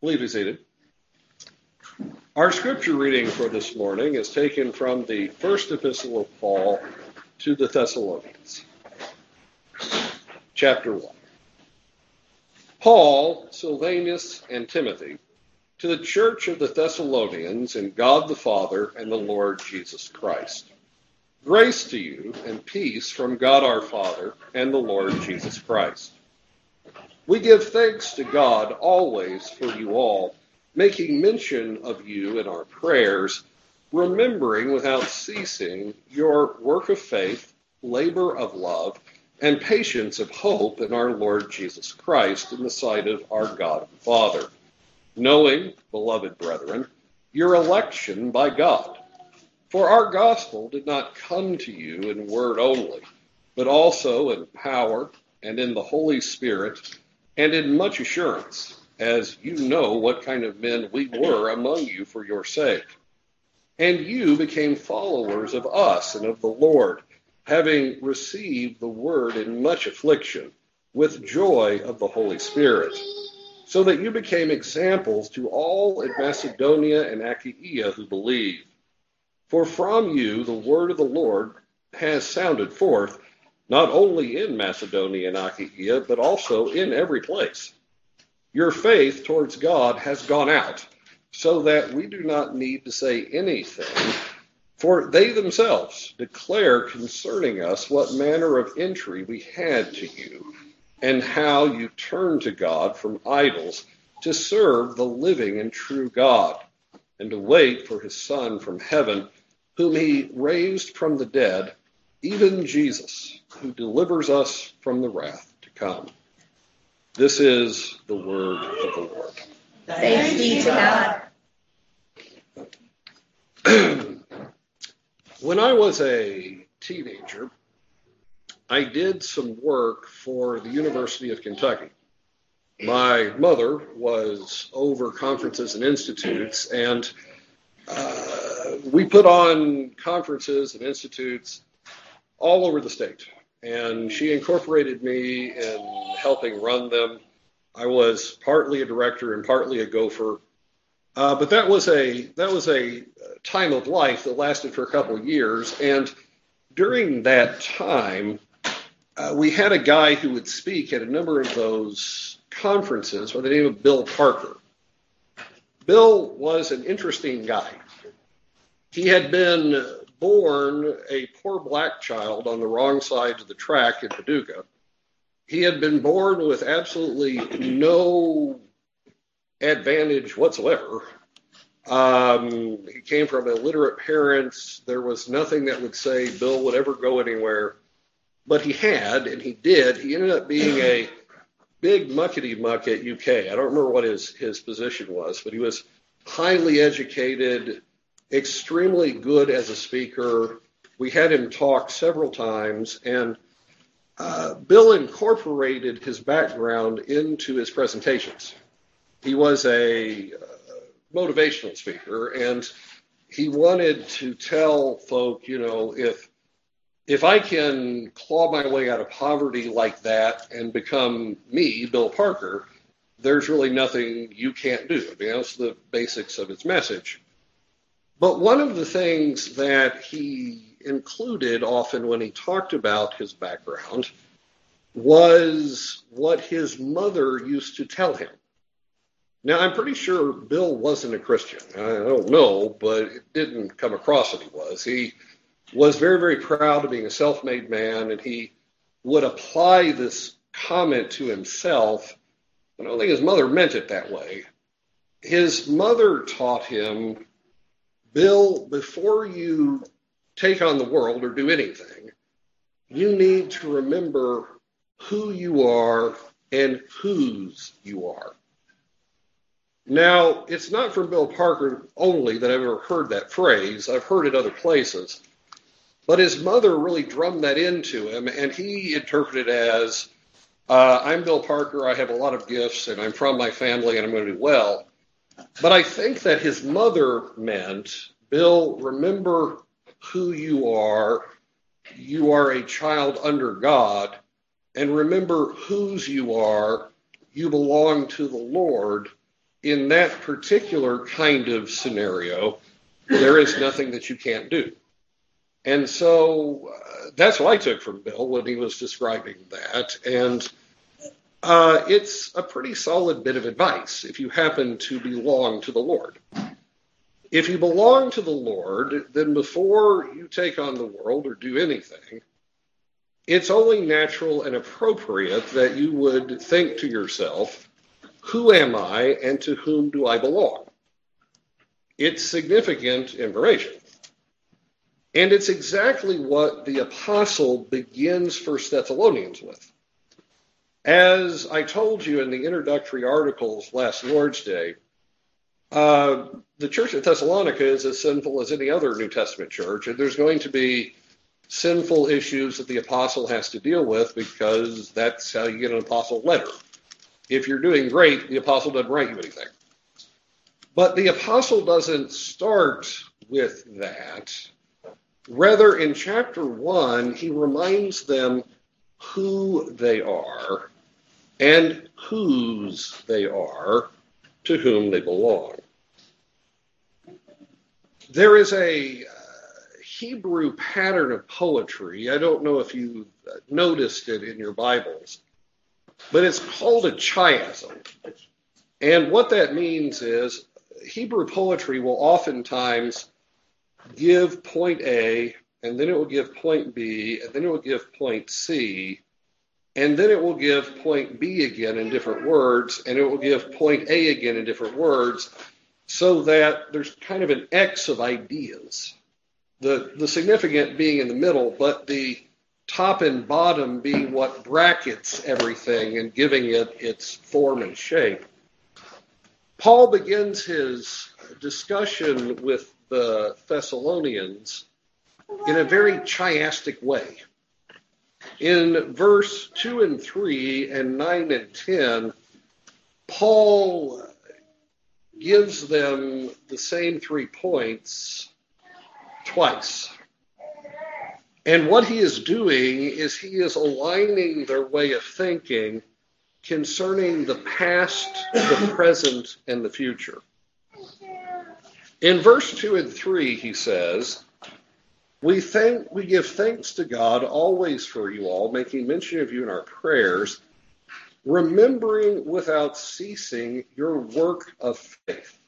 Please be seated. Our scripture reading for this morning is taken from the first epistle of Paul to the Thessalonians, chapter 1. Paul, Silvanus, and Timothy, to the church of the Thessalonians in God the Father and the Lord Jesus Christ. Grace to you and peace from God our Father and the Lord Jesus Christ. We give thanks to God always for you all, making mention of you in our prayers, remembering without ceasing your work of faith, labor of love, and patience of hope in our Lord Jesus Christ in the sight of our God and Father, knowing, beloved brethren, your election by God. For our gospel did not come to you in word only, but also in power and in the Holy Spirit and in much assurance, as you know what kind of men we were among you for your sake. And you became followers of us and of the Lord, having received the word in much affliction, with joy of the Holy Spirit, so that you became examples to all in Macedonia and Achaia who believe. For from you the word of the Lord has sounded forth not only in Macedonia and Achaia, but also in every place. Your faith towards God has gone out, so that we do not need to say anything, for they themselves declare concerning us what manner of entry we had to you, and how you turned to God from idols to serve the living and true God, and to wait for his Son from heaven, whom he raised from the dead even Jesus, who delivers us from the wrath to come. This is the word of the Lord. Thanks be to God. when I was a teenager, I did some work for the University of Kentucky. My mother was over conferences and institutes, and uh, we put on conferences and institutes all over the state. And she incorporated me in helping run them. I was partly a director and partly a gopher. Uh, but that was a that was a time of life that lasted for a couple of years. And during that time, uh, we had a guy who would speak at a number of those conferences by the name of Bill Parker. Bill was an interesting guy. He had been born a poor black child on the wrong side of the track in Paducah. He had been born with absolutely no advantage whatsoever. Um, he came from illiterate parents. There was nothing that would say Bill would ever go anywhere, but he had, and he did. He ended up being a big muckety muck at UK. I don't remember what his his position was, but he was highly educated, extremely good as a speaker. We had him talk several times, and uh, Bill incorporated his background into his presentations. He was a uh, motivational speaker, and he wanted to tell folk, you know, if if I can claw my way out of poverty like that and become me, Bill Parker, there's really nothing you can't do. I mean, that's the basics of his message. But one of the things that he included often when he talked about his background was what his mother used to tell him. Now, I'm pretty sure Bill wasn't a Christian. I don't know, but it didn't come across that he was. He was very, very proud of being a self made man, and he would apply this comment to himself. I don't think his mother meant it that way. His mother taught him Bill, before you take on the world or do anything, you need to remember who you are and whose you are. Now, it's not from Bill Parker only that I've ever heard that phrase. I've heard it other places. But his mother really drummed that into him, and he interpreted as uh, I'm Bill Parker, I have a lot of gifts, and I'm from my family, and I'm going to do well. But I think that his mother meant, Bill, remember who you are. You are a child under God. And remember whose you are. You belong to the Lord. in that particular kind of scenario, there is nothing that you can't do. And so uh, that's what I took from Bill when he was describing that. And uh, it's a pretty solid bit of advice if you happen to belong to the Lord. If you belong to the Lord, then before you take on the world or do anything, it's only natural and appropriate that you would think to yourself, who am I and to whom do I belong? It's significant information. And it's exactly what the apostle begins First Thessalonians with. As I told you in the introductory articles last Lord's Day, uh, the church at Thessalonica is as sinful as any other New Testament church, and there's going to be sinful issues that the apostle has to deal with because that's how you get an apostle letter. If you're doing great, the apostle doesn't write you anything. But the apostle doesn't start with that. Rather, in chapter 1, he reminds them who they are and whose they are to whom they belong. There is a uh, Hebrew pattern of poetry. I don't know if you uh, noticed it in your Bibles, but it's called a chiasm. And what that means is uh, Hebrew poetry will oftentimes give point A, and then it will give point B, and then it will give point C, and then it will give point B again in different words, and it will give point A again in different words, so that there's kind of an X of ideas the, the significant being in the middle, but the top and bottom being what brackets everything and giving it its form and shape. Paul begins his discussion with the Thessalonians in a very chiastic way. In verse 2 and 3 and 9 and 10, Paul gives them the same three points twice. And what he is doing is he is aligning their way of thinking concerning the past, the present, and the future. In verse 2 and 3, he says, we thank we give thanks to God always for you all, making mention of you in our prayers, remembering without ceasing your work of faith.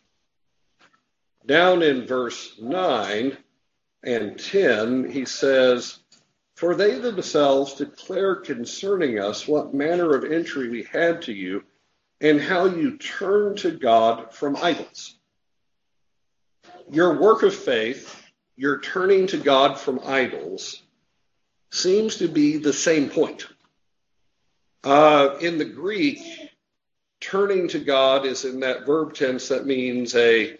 Down in verse 9, and 10, he says, For they themselves declare concerning us what manner of entry we had to you, and how you turned to God from idols. Your work of faith, your turning to God from idols, seems to be the same point. Uh, in the Greek, turning to God is in that verb tense that means a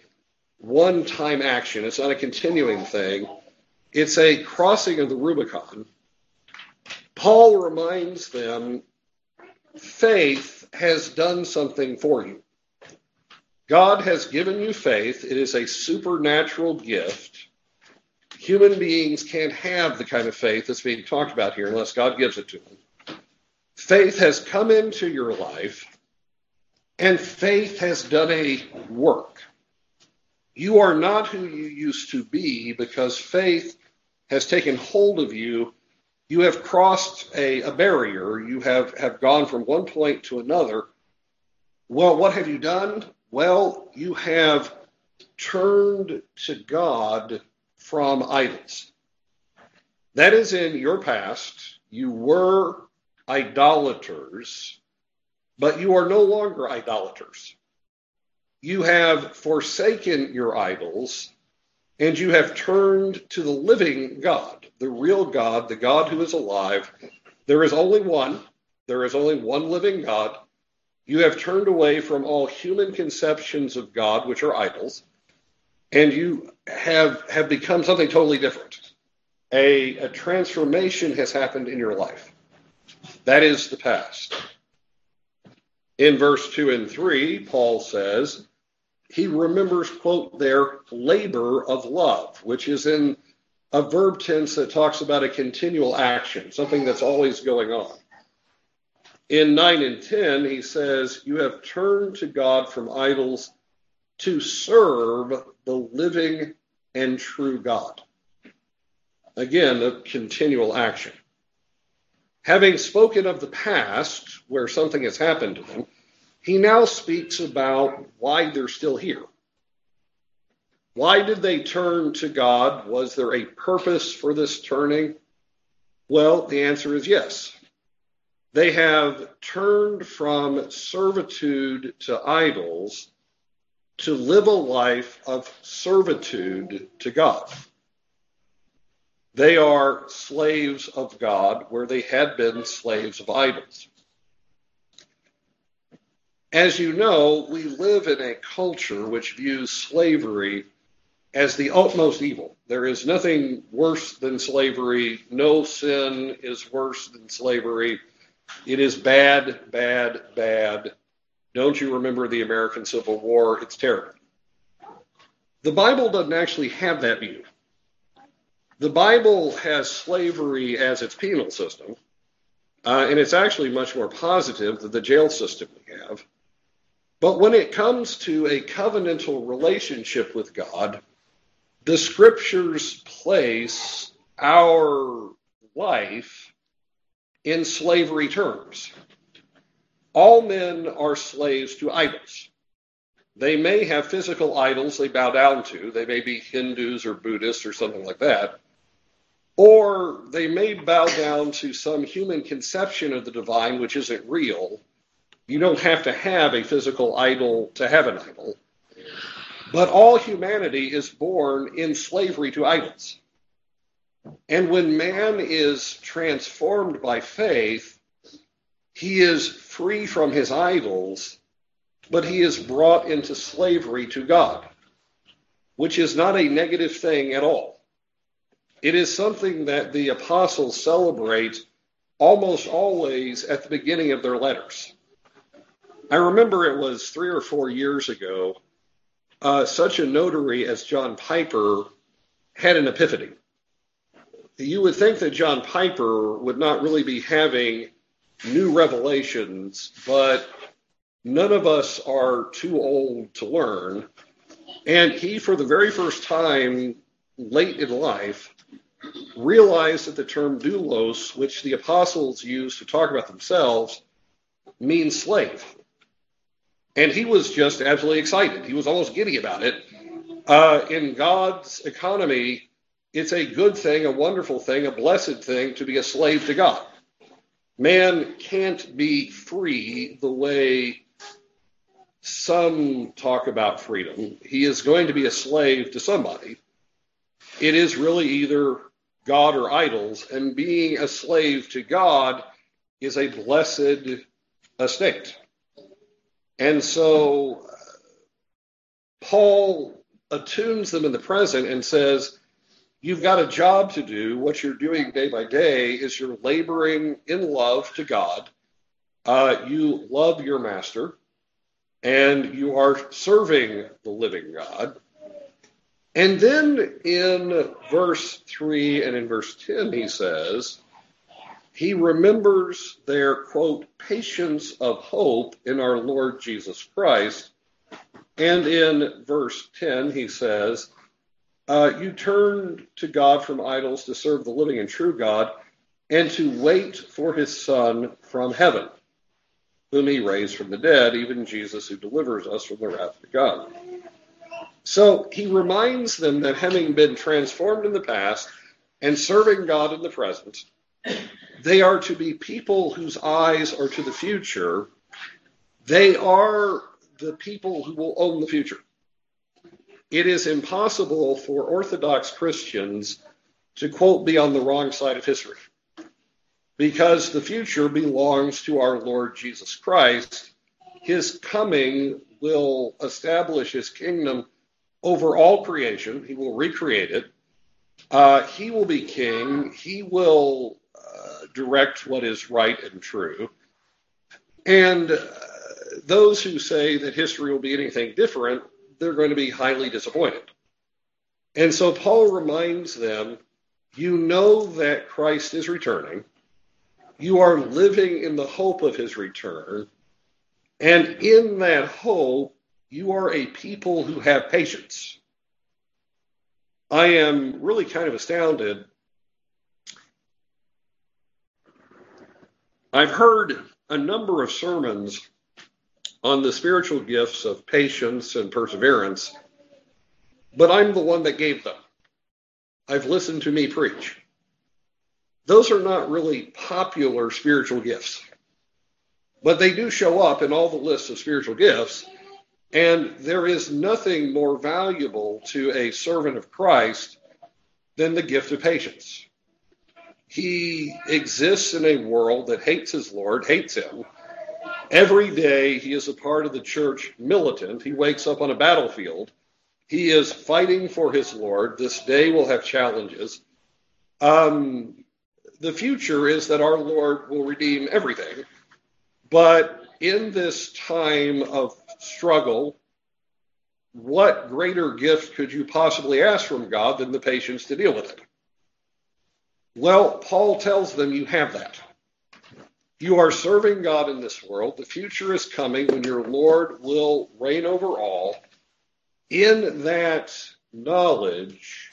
one time action. It's not a continuing thing, it's a crossing of the Rubicon. Paul reminds them faith has done something for you. God has given you faith, it is a supernatural gift. Human beings can't have the kind of faith that's being talked about here unless God gives it to them. Faith has come into your life, and faith has done a work. You are not who you used to be because faith has taken hold of you. You have crossed a, a barrier. You have, have gone from one point to another. Well, what have you done? Well, you have turned to God from idols. That is in your past. You were idolaters, but you are no longer idolaters you have forsaken your idols and you have turned to the living God, the real God, the God who is alive. There is only one. There is only one living God. You have turned away from all human conceptions of God, which are idols, and you have, have become something totally different. A, a transformation has happened in your life. That is the past. In verse 2 and 3, Paul says, he remembers, quote, their labor of love, which is in a verb tense that talks about a continual action, something that's always going on. In 9 and 10, he says, You have turned to God from idols to serve the living and true God. Again, a continual action. Having spoken of the past, where something has happened to them, he now speaks about why they're still here. Why did they turn to God? Was there a purpose for this turning? Well, the answer is yes. They have turned from servitude to idols to live a life of servitude to God. They are slaves of God where they had been slaves of idols. As you know, we live in a culture which views slavery as the utmost evil. There is nothing worse than slavery. No sin is worse than slavery. It is bad, bad, bad. Don't you remember the American Civil War? It's terrible. The Bible doesn't actually have that view. The Bible has slavery as its penal system, uh, and it's actually much more positive than the jail system we have. But when it comes to a covenantal relationship with God, the scriptures place our life in slavery terms. All men are slaves to idols. They may have physical idols they bow down to. They may be Hindus or Buddhists or something like that. Or they may bow down to some human conception of the divine which isn't real. You don't have to have a physical idol to have an idol. But all humanity is born in slavery to idols. And when man is transformed by faith, he is free from his idols, but he is brought into slavery to God, which is not a negative thing at all. It is something that the apostles celebrate almost always at the beginning of their letters. I remember it was three or four years ago uh, such a notary as John Piper had an epiphany. You would think that John Piper would not really be having new revelations, but none of us are too old to learn. And he, for the very first time late in life, realized that the term doulos, which the apostles used to talk about themselves, means slave. And he was just absolutely excited. He was almost giddy about it. Uh, in God's economy, it's a good thing, a wonderful thing, a blessed thing to be a slave to God. Man can't be free the way some talk about freedom. He is going to be a slave to somebody. It is really either God or idols, and being a slave to God is a blessed estate. And so uh, Paul attunes them in the present and says, You've got a job to do. What you're doing day by day is you're laboring in love to God. Uh, you love your master, and you are serving the living God. And then in verse 3 and in verse 10, he says, he remembers their, quote, patience of hope in our Lord Jesus Christ. And in verse 10, he says, uh, You turn to God from idols to serve the living and true God, and to wait for his Son from heaven, whom he raised from the dead, even Jesus who delivers us from the wrath of God. So he reminds them that having been transformed in the past and serving God in the present, they are to be people whose eyes are to the future. They are the people who will own the future. It is impossible for Orthodox Christians to, quote, be on the wrong side of history because the future belongs to our Lord Jesus Christ. His coming will establish his kingdom over all creation, he will recreate it. Uh, he will be king. He will direct what is right and true. And uh, those who say that history will be anything different, they're going to be highly disappointed. And so Paul reminds them you know that Christ is returning. You are living in the hope of his return. And in that hope, you are a people who have patience. I am really kind of astounded. I've heard a number of sermons on the spiritual gifts of patience and perseverance, but I'm the one that gave them. I've listened to me preach. Those are not really popular spiritual gifts, but they do show up in all the lists of spiritual gifts. And there is nothing more valuable to a servant of Christ than the gift of patience. He exists in a world that hates his Lord, hates him. Every day he is a part of the church militant. He wakes up on a battlefield. He is fighting for his Lord. This day will have challenges. Um, the future is that our Lord will redeem everything. But in this time of struggle, what greater gift could you possibly ask from God than the patience to deal with it? Well, Paul tells them you have that. You are serving God in this world. The future is coming when your Lord will reign over all. In that knowledge,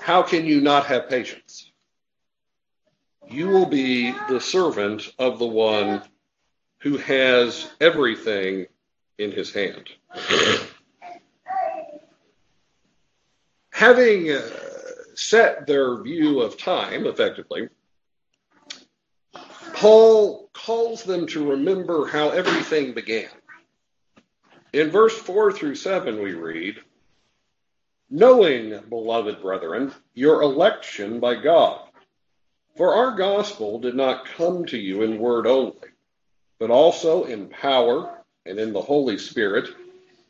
how can you not have patience? You will be the servant of the one who has everything in his hand. Having uh, set their view of time effectively, Paul calls them to remember how everything began. In verse 4 through 7, we read, Knowing, beloved brethren, your election by God. For our gospel did not come to you in word only, but also in power and in the Holy Spirit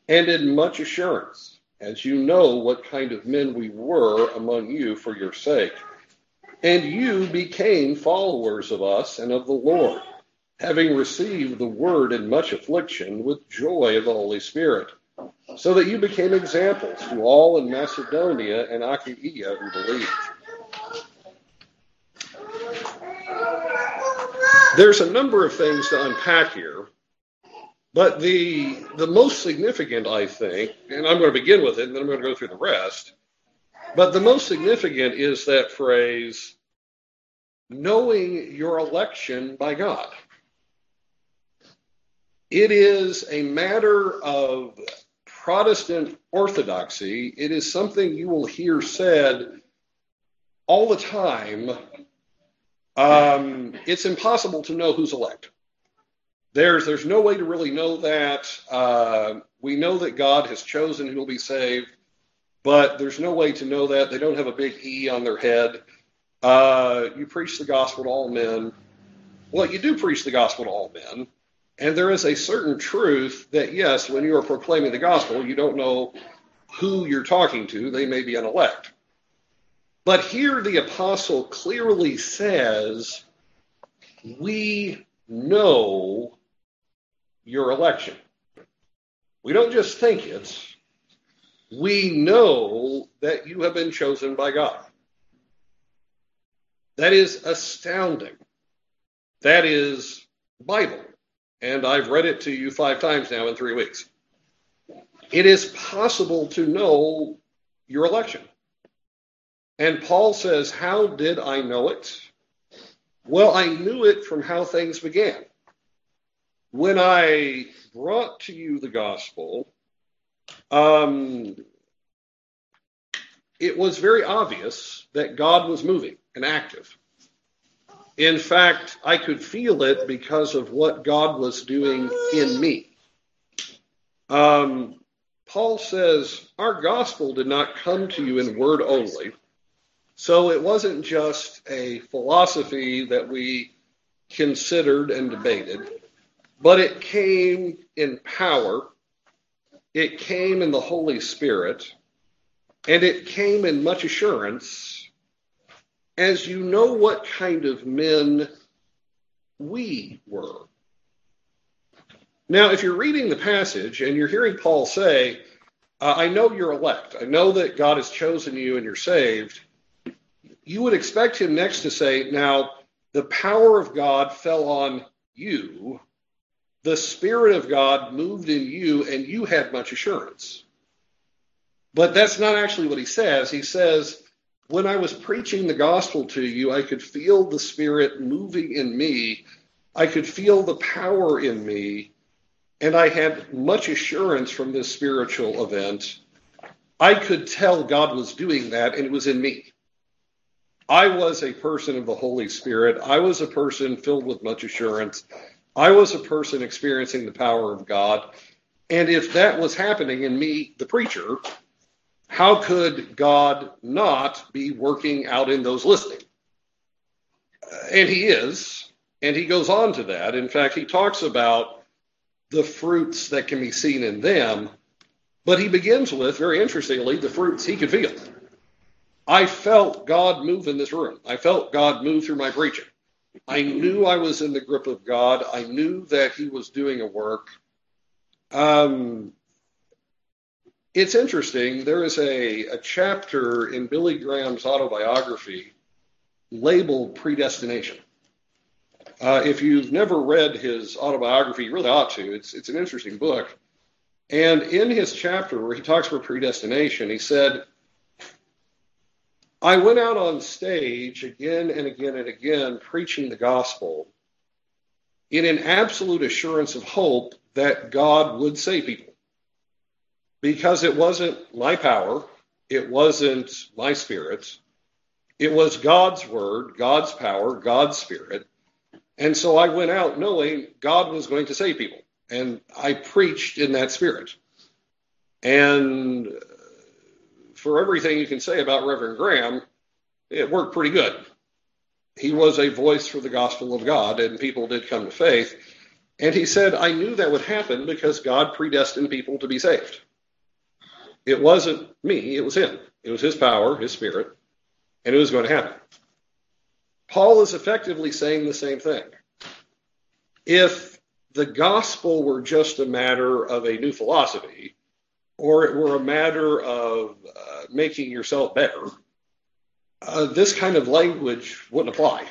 and in much assurance, as you know what kind of men we were among you for your sake. And you became followers of us and of the Lord, having received the word in much affliction with joy of the Holy Spirit, so that you became examples to all in Macedonia and Achaia who believed. There's a number of things to unpack here, but the the most significant, I think, and I'm going to begin with it, and then I'm going to go through the rest. But the most significant is that phrase, knowing your election by God. It is a matter of Protestant orthodoxy. It is something you will hear said all the time. Um, it's impossible to know who's elect. There's there's no way to really know that. Uh, we know that God has chosen who will be saved, but there's no way to know that. They don't have a big E on their head. Uh, you preach the gospel to all men. Well, you do preach the gospel to all men, and there is a certain truth that yes, when you are proclaiming the gospel, you don't know who you're talking to. They may be an elect. But here the apostle clearly says, we know your election. We don't just think it, we know that you have been chosen by God. That is astounding. That is Bible. And I've read it to you five times now in three weeks. It is possible to know your election. And Paul says, How did I know it? Well, I knew it from how things began when I brought to you the gospel, um, it was very obvious that God was moving and active. In fact, I could feel it because of what God was doing in me. Um, Paul says, Our gospel did not come to you in word only. So it wasn't just a philosophy that we considered and debated. But it came in power, it came in the Holy Spirit, and it came in much assurance, as you know what kind of men we were. Now, if you're reading the passage and you're hearing Paul say, uh, I know you're elect, I know that God has chosen you and you're saved, you would expect him next to say, Now, the power of God fell on you, the Spirit of God moved in you, and you had much assurance. But that's not actually what he says. He says, When I was preaching the gospel to you, I could feel the Spirit moving in me. I could feel the power in me. And I had much assurance from this spiritual event. I could tell God was doing that, and it was in me. I was a person of the Holy Spirit. I was a person filled with much assurance. I was a person experiencing the power of God. And if that was happening in me, the preacher, how could God not be working out in those listening? Uh, and he is. And he goes on to that. In fact, he talks about the fruits that can be seen in them. But he begins with, very interestingly, the fruits he could feel. I felt God move in this room. I felt God move through my preaching. I knew I was in the grip of God. I knew that He was doing a work. Um, it's interesting. There is a, a chapter in Billy Graham's autobiography labeled Predestination. Uh, if you've never read his autobiography, you really ought to. It's, it's an interesting book. And in his chapter where he talks about predestination, he said, I went out on stage again and again and again preaching the gospel in an absolute assurance of hope that God would save people. Because it wasn't my power, it wasn't my spirit, it was God's word, God's power, God's spirit. And so I went out knowing God was going to save people. And I preached in that spirit. And for everything you can say about Reverend Graham, it worked pretty good. He was a voice for the gospel of God, and people did come to faith. And he said, I knew that would happen because God predestined people to be saved. It wasn't me, it was him. It was his power, his spirit, and it was going to happen. Paul is effectively saying the same thing. If the gospel were just a matter of a new philosophy, or it were a matter of uh, making yourself better, uh, this kind of language wouldn't apply.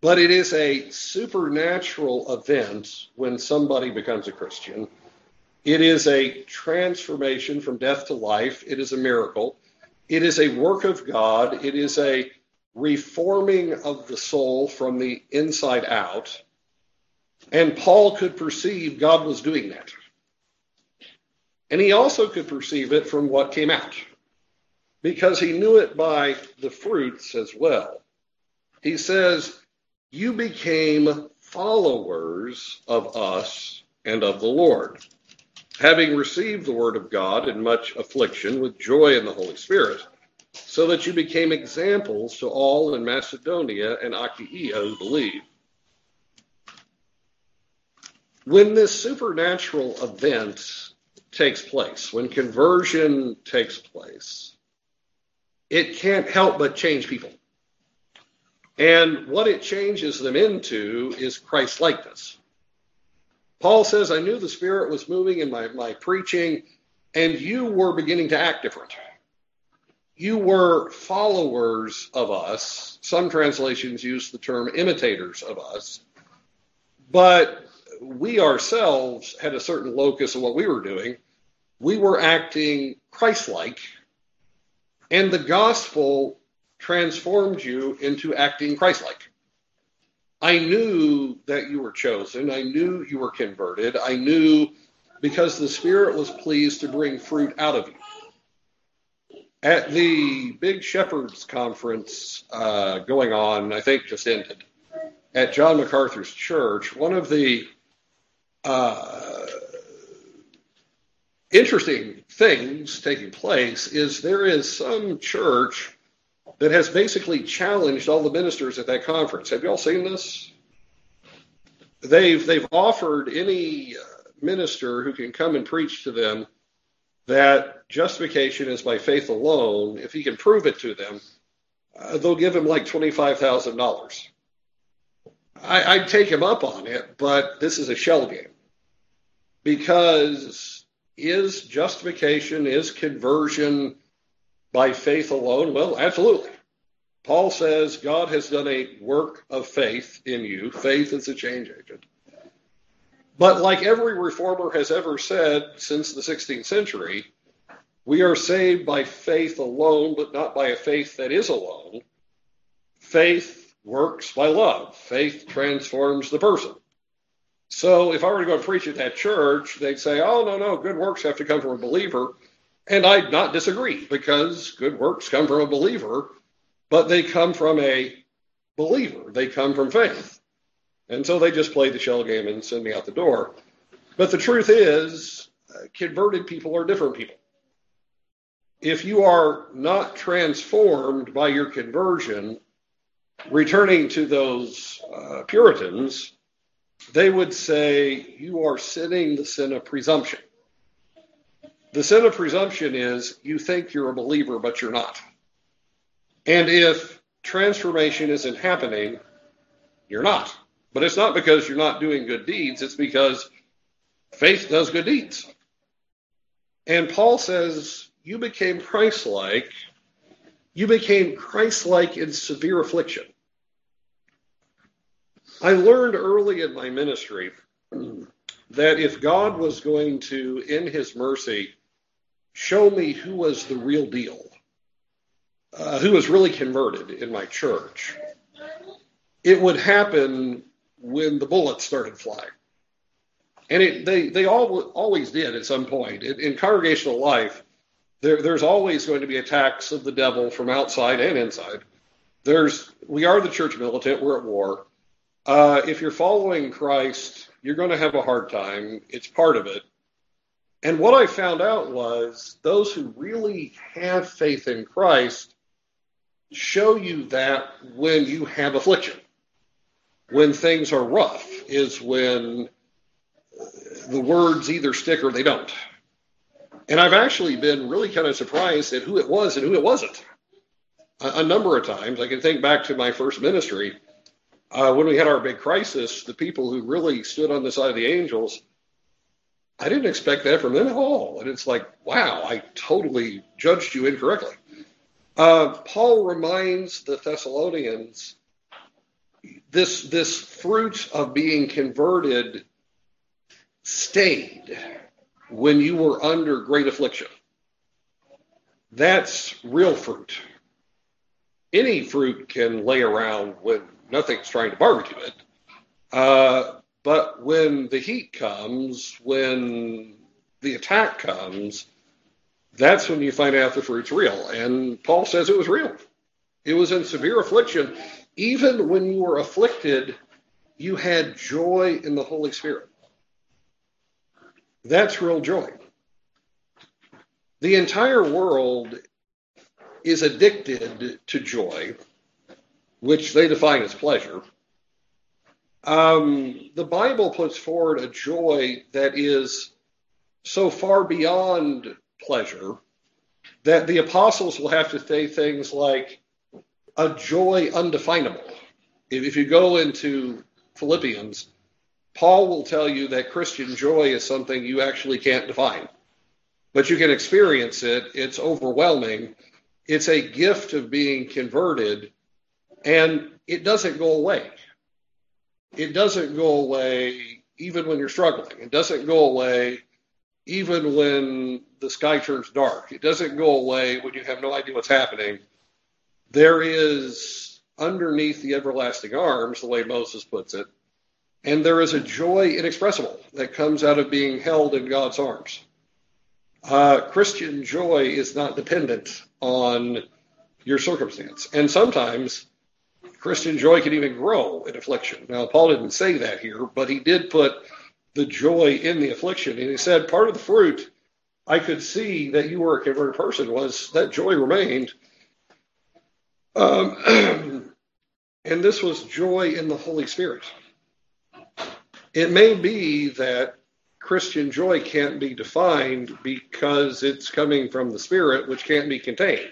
But it is a supernatural event when somebody becomes a Christian. It is a transformation from death to life. It is a miracle. It is a work of God. It is a reforming of the soul from the inside out. And Paul could perceive God was doing that. And he also could perceive it from what came out because he knew it by the fruits as well. He says, You became followers of us and of the Lord, having received the word of God in much affliction with joy in the Holy Spirit, so that you became examples to all in Macedonia and Achaia who believe. When this supernatural event takes place, when conversion takes place, it can't help but change people. And what it changes them into is Christ likeness. Paul says, I knew the Spirit was moving in my, my preaching, and you were beginning to act different. You were followers of us. Some translations use the term imitators of us. But we ourselves had a certain locus of what we were doing we were acting Christ like, and the gospel transformed you into acting Christ like. I knew that you were chosen. I knew you were converted. I knew because the Spirit was pleased to bring fruit out of you. At the Big Shepherds Conference uh, going on, I think just ended, at John MacArthur's church, one of the uh, interesting things taking place is there is some church that has basically challenged all the ministers at that conference. Have you all seen this? They've they've offered any uh, minister who can come and preach to them that justification is by faith alone. If he can prove it to them, uh, they'll give him like twenty five thousand dollars. I'd take him up on it, but this is a shell game because is justification, is conversion by faith alone? Well, absolutely. Paul says God has done a work of faith in you. Faith is a change agent. But like every reformer has ever said since the 16th century, we are saved by faith alone, but not by a faith that is alone. Faith works by love. Faith transforms the person. So if I were to go and preach at that church, they'd say, oh, no, no, good works have to come from a believer. And I'd not disagree because good works come from a believer, but they come from a believer. They come from faith. And so they just play the shell game and send me out the door. But the truth is, uh, converted people are different people. If you are not transformed by your conversion, returning to those uh, Puritans, they would say you are sinning the sin of presumption. The sin of presumption is you think you're a believer, but you're not. And if transformation isn't happening, you're not. But it's not because you're not doing good deeds, it's because faith does good deeds. And Paul says, You became Christ like. You became Christ like in severe affliction. I learned early in my ministry that if God was going to, in his mercy, show me who was the real deal, uh, who was really converted in my church, it would happen when the bullets started flying. And it, they, they all, always did at some point. In, in congregational life, there, there's always going to be attacks of the devil from outside and inside. There's, we are the church militant, we're at war. Uh, if you're following Christ, you're going to have a hard time. It's part of it. And what I found out was those who really have faith in Christ show you that when you have affliction, when things are rough, is when the words either stick or they don't. And I've actually been really kind of surprised at who it was and who it wasn't. A, a number of times, I can think back to my first ministry uh, when we had our big crisis, the people who really stood on the side of the angels, I didn't expect that from them at all. And it's like, wow, I totally judged you incorrectly. Uh, Paul reminds the Thessalonians this this fruit of being converted stayed when you were under great affliction. That's real fruit. Any fruit can lay around when nothing's trying to barbecue it. Uh, but when the heat comes, when the attack comes, that's when you find out the fruit's real. And Paul says it was real. It was in severe affliction. Even when you were afflicted, you had joy in the Holy Spirit. That's real joy. The entire world is addicted to joy which they define as pleasure. Um, the Bible puts forward a joy that is so far beyond pleasure that the apostles will have to say things like a joy undefinable. If, if you go into Philippians, Paul will tell you that Christian joy is something you actually can't define, but you can experience it. It's overwhelming. It's a gift of being converted and it doesn't go away. It doesn't go away even when you're struggling. It doesn't go away even when the sky turns dark. It doesn't go away when you have no idea what's happening. There is underneath the everlasting arms, the way Moses puts it, and there is a joy inexpressible that comes out of being held in God's arms. Uh, Christian joy is not dependent on your circumstance. And sometimes Christian joy can even grow in affliction. Now, Paul didn't say that here, but he did put the joy in the affliction. And he said, part of the fruit I could see that you were a converted person was that joy remained. Um, and this was joy in the Holy Spirit. It may be that Christian joy can't be defined because it's coming from the Spirit, which can't be contained.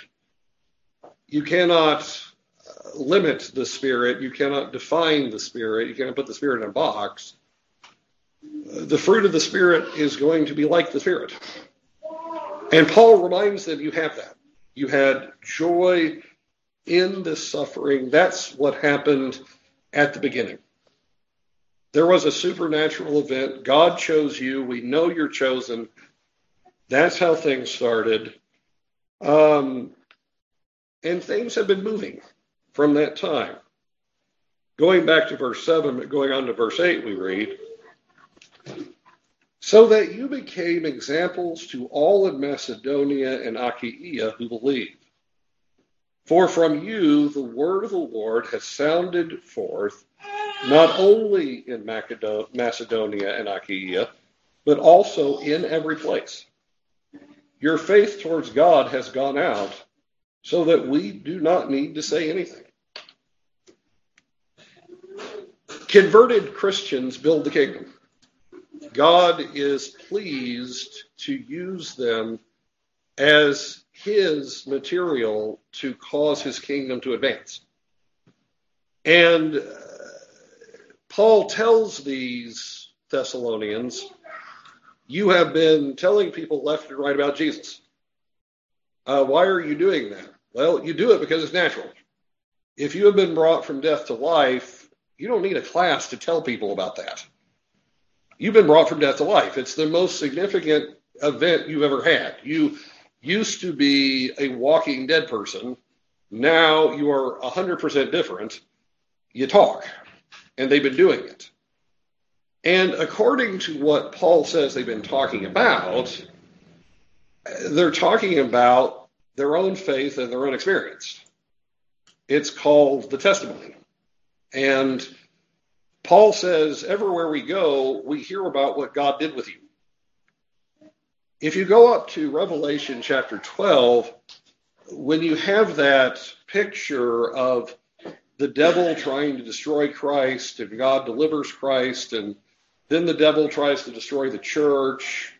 You cannot uh, limit the spirit. You cannot define the spirit. You cannot put the spirit in a box. Uh, the fruit of the spirit is going to be like the spirit. And Paul reminds them you have that. You had joy in this suffering. That's what happened at the beginning. There was a supernatural event. God chose you. We know you're chosen. That's how things started. Um, and things have been moving from that time. Going back to verse 7, but going on to verse 8, we read, So that you became examples to all in Macedonia and Achaia who believe. For from you the word of the Lord has sounded forth, not only in Macedonia and Achaia, but also in every place. Your faith towards God has gone out, so that we do not need to say anything. Converted Christians build the kingdom. God is pleased to use them as his material to cause his kingdom to advance. And Paul tells these Thessalonians, You have been telling people left and right about Jesus. Uh, why are you doing that? Well, you do it because it's natural. If you have been brought from death to life, you don't need a class to tell people about that. You've been brought from death to life. It's the most significant event you've ever had. You used to be a walking dead person. Now you are 100% different. You talk. And they've been doing it. And according to what Paul says they've been talking about, they're talking about their own faith and their own experience. It's called the testimony. And Paul says, everywhere we go, we hear about what God did with you. If you go up to Revelation chapter 12, when you have that picture of the devil trying to destroy Christ and God delivers Christ, and then the devil tries to destroy the church,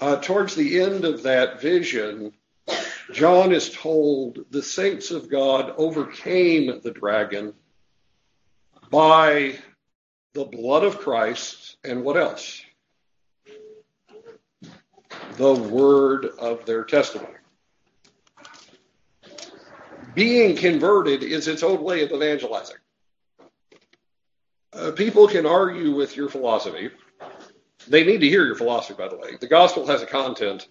uh, towards the end of that vision, John is told the saints of God overcame the dragon by the blood of Christ and what else? The word of their testimony. Being converted is its own way of evangelizing. Uh, people can argue with your philosophy. They need to hear your philosophy, by the way. The gospel has a content,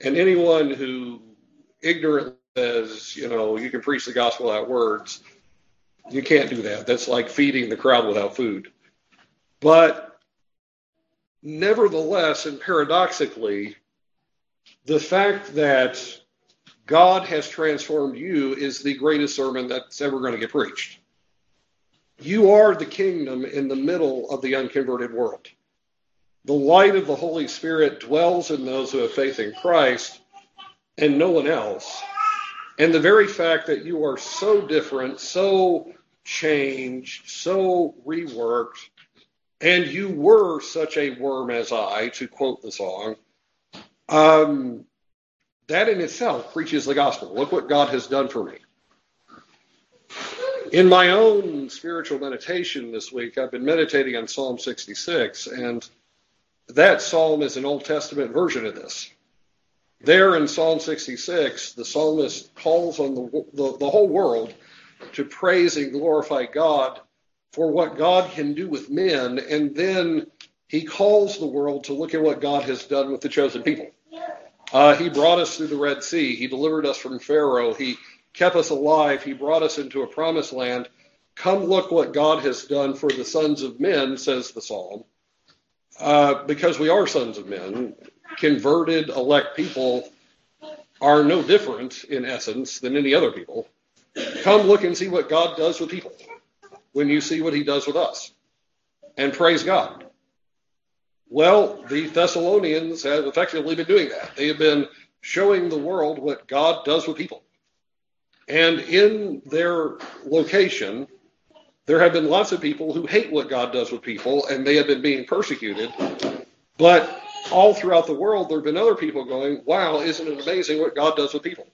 and anyone who ignorantly says, you know, you can preach the gospel without words, you can't do that. That's like feeding the crowd without food. But nevertheless, and paradoxically, the fact that God has transformed you is the greatest sermon that's ever going to get preached. You are the kingdom in the middle of the unconverted world. The light of the Holy Spirit dwells in those who have faith in Christ and no one else. And the very fact that you are so different, so changed, so reworked, and you were such a worm as I, to quote the song, um, that in itself preaches the gospel. Look what God has done for me. In my own spiritual meditation this week, I've been meditating on Psalm 66, and that psalm is an Old Testament version of this. There in Psalm 66, the psalmist calls on the, the, the whole world to praise and glorify God for what God can do with men, and then he calls the world to look at what God has done with the chosen people. Uh, he brought us through the Red Sea. He delivered us from Pharaoh. He kept us alive. He brought us into a promised land. Come look what God has done for the sons of men, says the psalm. Uh, because we are sons of men converted, elect people are no different in essence than any other people. Come look and see what God does with people when you see what he does with us. And praise God. Well, the Thessalonians have effectively been doing that. They have been showing the world what God does with people. And in their location, there have been lots of people who hate what God does with people, and they have been being persecuted. But all throughout the world, there have been other people going, wow, isn't it amazing what God does with people?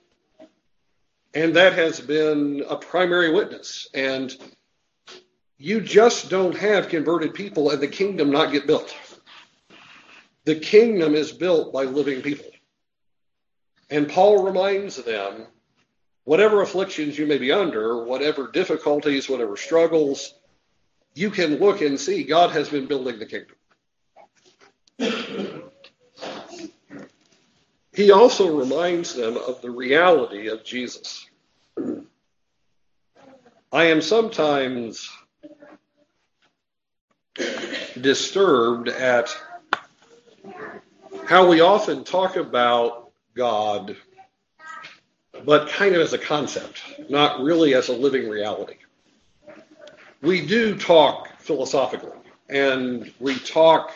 And that has been a primary witness. And you just don't have converted people and the kingdom not get built. The kingdom is built by living people. And Paul reminds them whatever afflictions you may be under, whatever difficulties, whatever struggles, you can look and see God has been building the kingdom. He also reminds them of the reality of Jesus. I am sometimes disturbed at how we often talk about God, but kind of as a concept, not really as a living reality. We do talk philosophically and we talk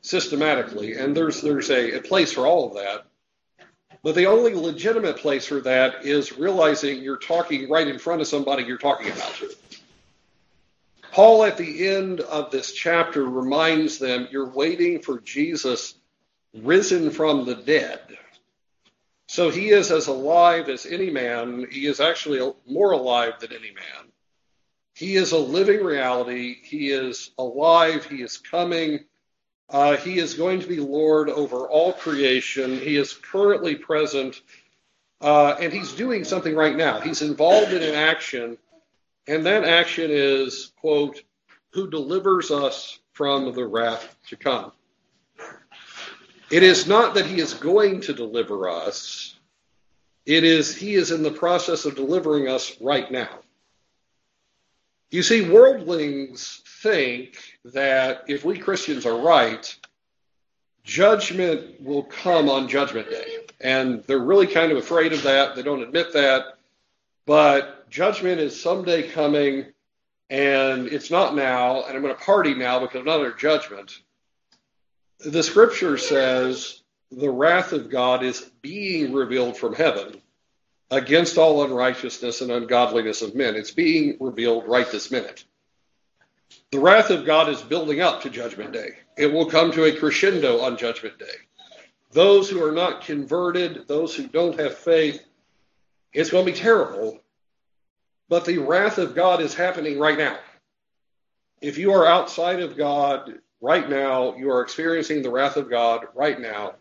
systematically, and there's there's a, a place for all of that. But the only legitimate place for that is realizing you're talking right in front of somebody you're talking about. Paul, at the end of this chapter, reminds them you're waiting for Jesus risen from the dead. So he is as alive as any man. He is actually more alive than any man. He is a living reality. He is alive. He is coming. Uh, he is going to be Lord over all creation. He is currently present, uh, and he's doing something right now. He's involved in an action and that action is, quote, who delivers us from the wrath to come. It is not that he is going to deliver us. It is he is in the process of delivering us right now. You see, worldlings think that if we Christians are right, judgment will come on Judgment Day. And they're really kind of afraid of that. They don't admit that. But judgment is someday coming, and it's not now, and I'm going to party now because I'm not under judgment. The scripture says the wrath of God is being revealed from heaven against all unrighteousness and ungodliness of men. It's being revealed right this minute. The wrath of God is building up to Judgment Day. It will come to a crescendo on Judgment Day. Those who are not converted, those who don't have faith, it's going to be terrible, but the wrath of God is happening right now. If you are outside of God right now, you are experiencing the wrath of God right now.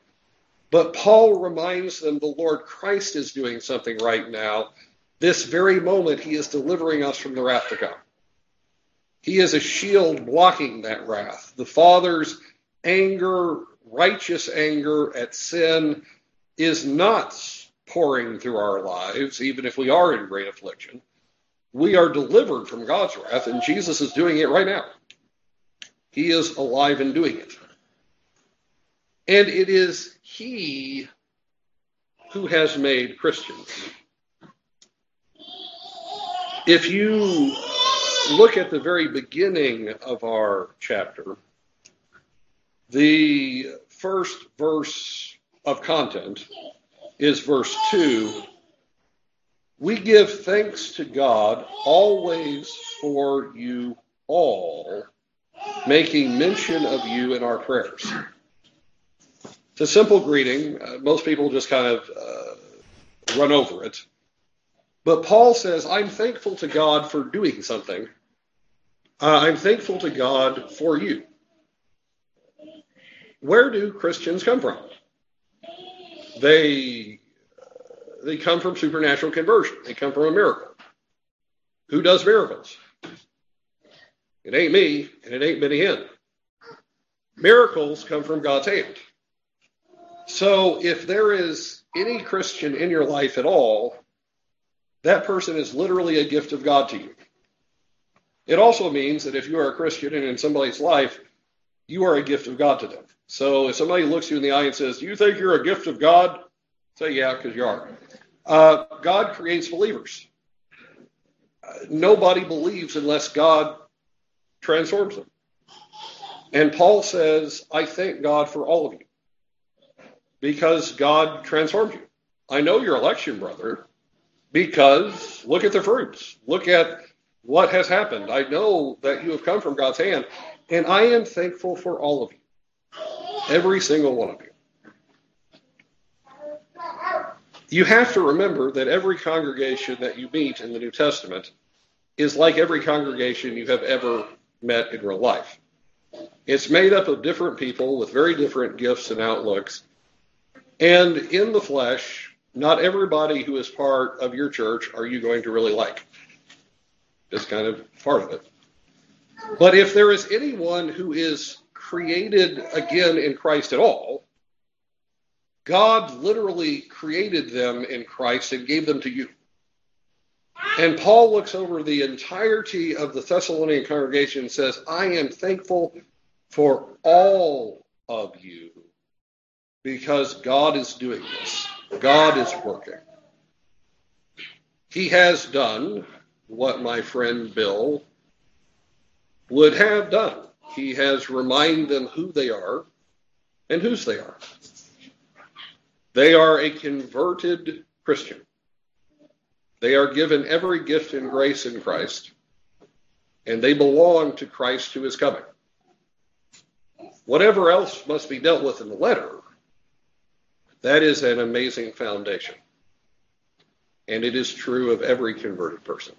But Paul reminds them the Lord Christ is doing something right now. This very moment, he is delivering us from the wrath to come. He is a shield blocking that wrath. The Father's anger, righteous anger at sin, is not pouring through our lives, even if we are in great affliction. We are delivered from God's wrath, and Jesus is doing it right now. He is alive and doing it. And it is He who has made Christians. If you look at the very beginning of our chapter, the first verse of content is verse 2 We give thanks to God always for you all, making mention of you in our prayers. It's a simple greeting. Uh, most people just kind of uh, run over it. But Paul says, I'm thankful to God for doing something. Uh, I'm thankful to God for you. Where do Christians come from? they they come from supernatural conversion. They come from a miracle. Who does miracles? It ain't me, and it ain't Benny Hinn. Miracles come from God's hand. So if there is any Christian in your life at all, that person is literally a gift of God to you. It also means that if you are a Christian and in somebody's life, you are a gift of God to them. So if somebody looks you in the eye and says, Do you think you're a gift of God? Say, Yeah, because you are. Uh, God creates believers. Nobody believes unless God transforms them. And Paul says, I thank God for all of you because God transformed you. I know your election, brother, because look at the fruits. Look at what has happened. I know that you have come from God's hand, and I am thankful for all of you. Every single one of you. You have to remember that every congregation that you meet in the New Testament is like every congregation you have ever met in real life. It's made up of different people with very different gifts and outlooks. And in the flesh, not everybody who is part of your church are you going to really like. It's kind of part of it. But if there is anyone who is created again in Christ at all, God literally created them in Christ and gave them to you. And Paul looks over the entirety of the Thessalonian congregation and says, I am thankful for all of you because God is doing this. God is working. He has done what my friend Bill would have done. He has reminded them who they are and whose they are. They are a converted Christian. They are given every gift and grace in Christ, and they belong to Christ who is coming. Whatever else must be dealt with in the letter, that is an amazing foundation. And it is true of every converted person.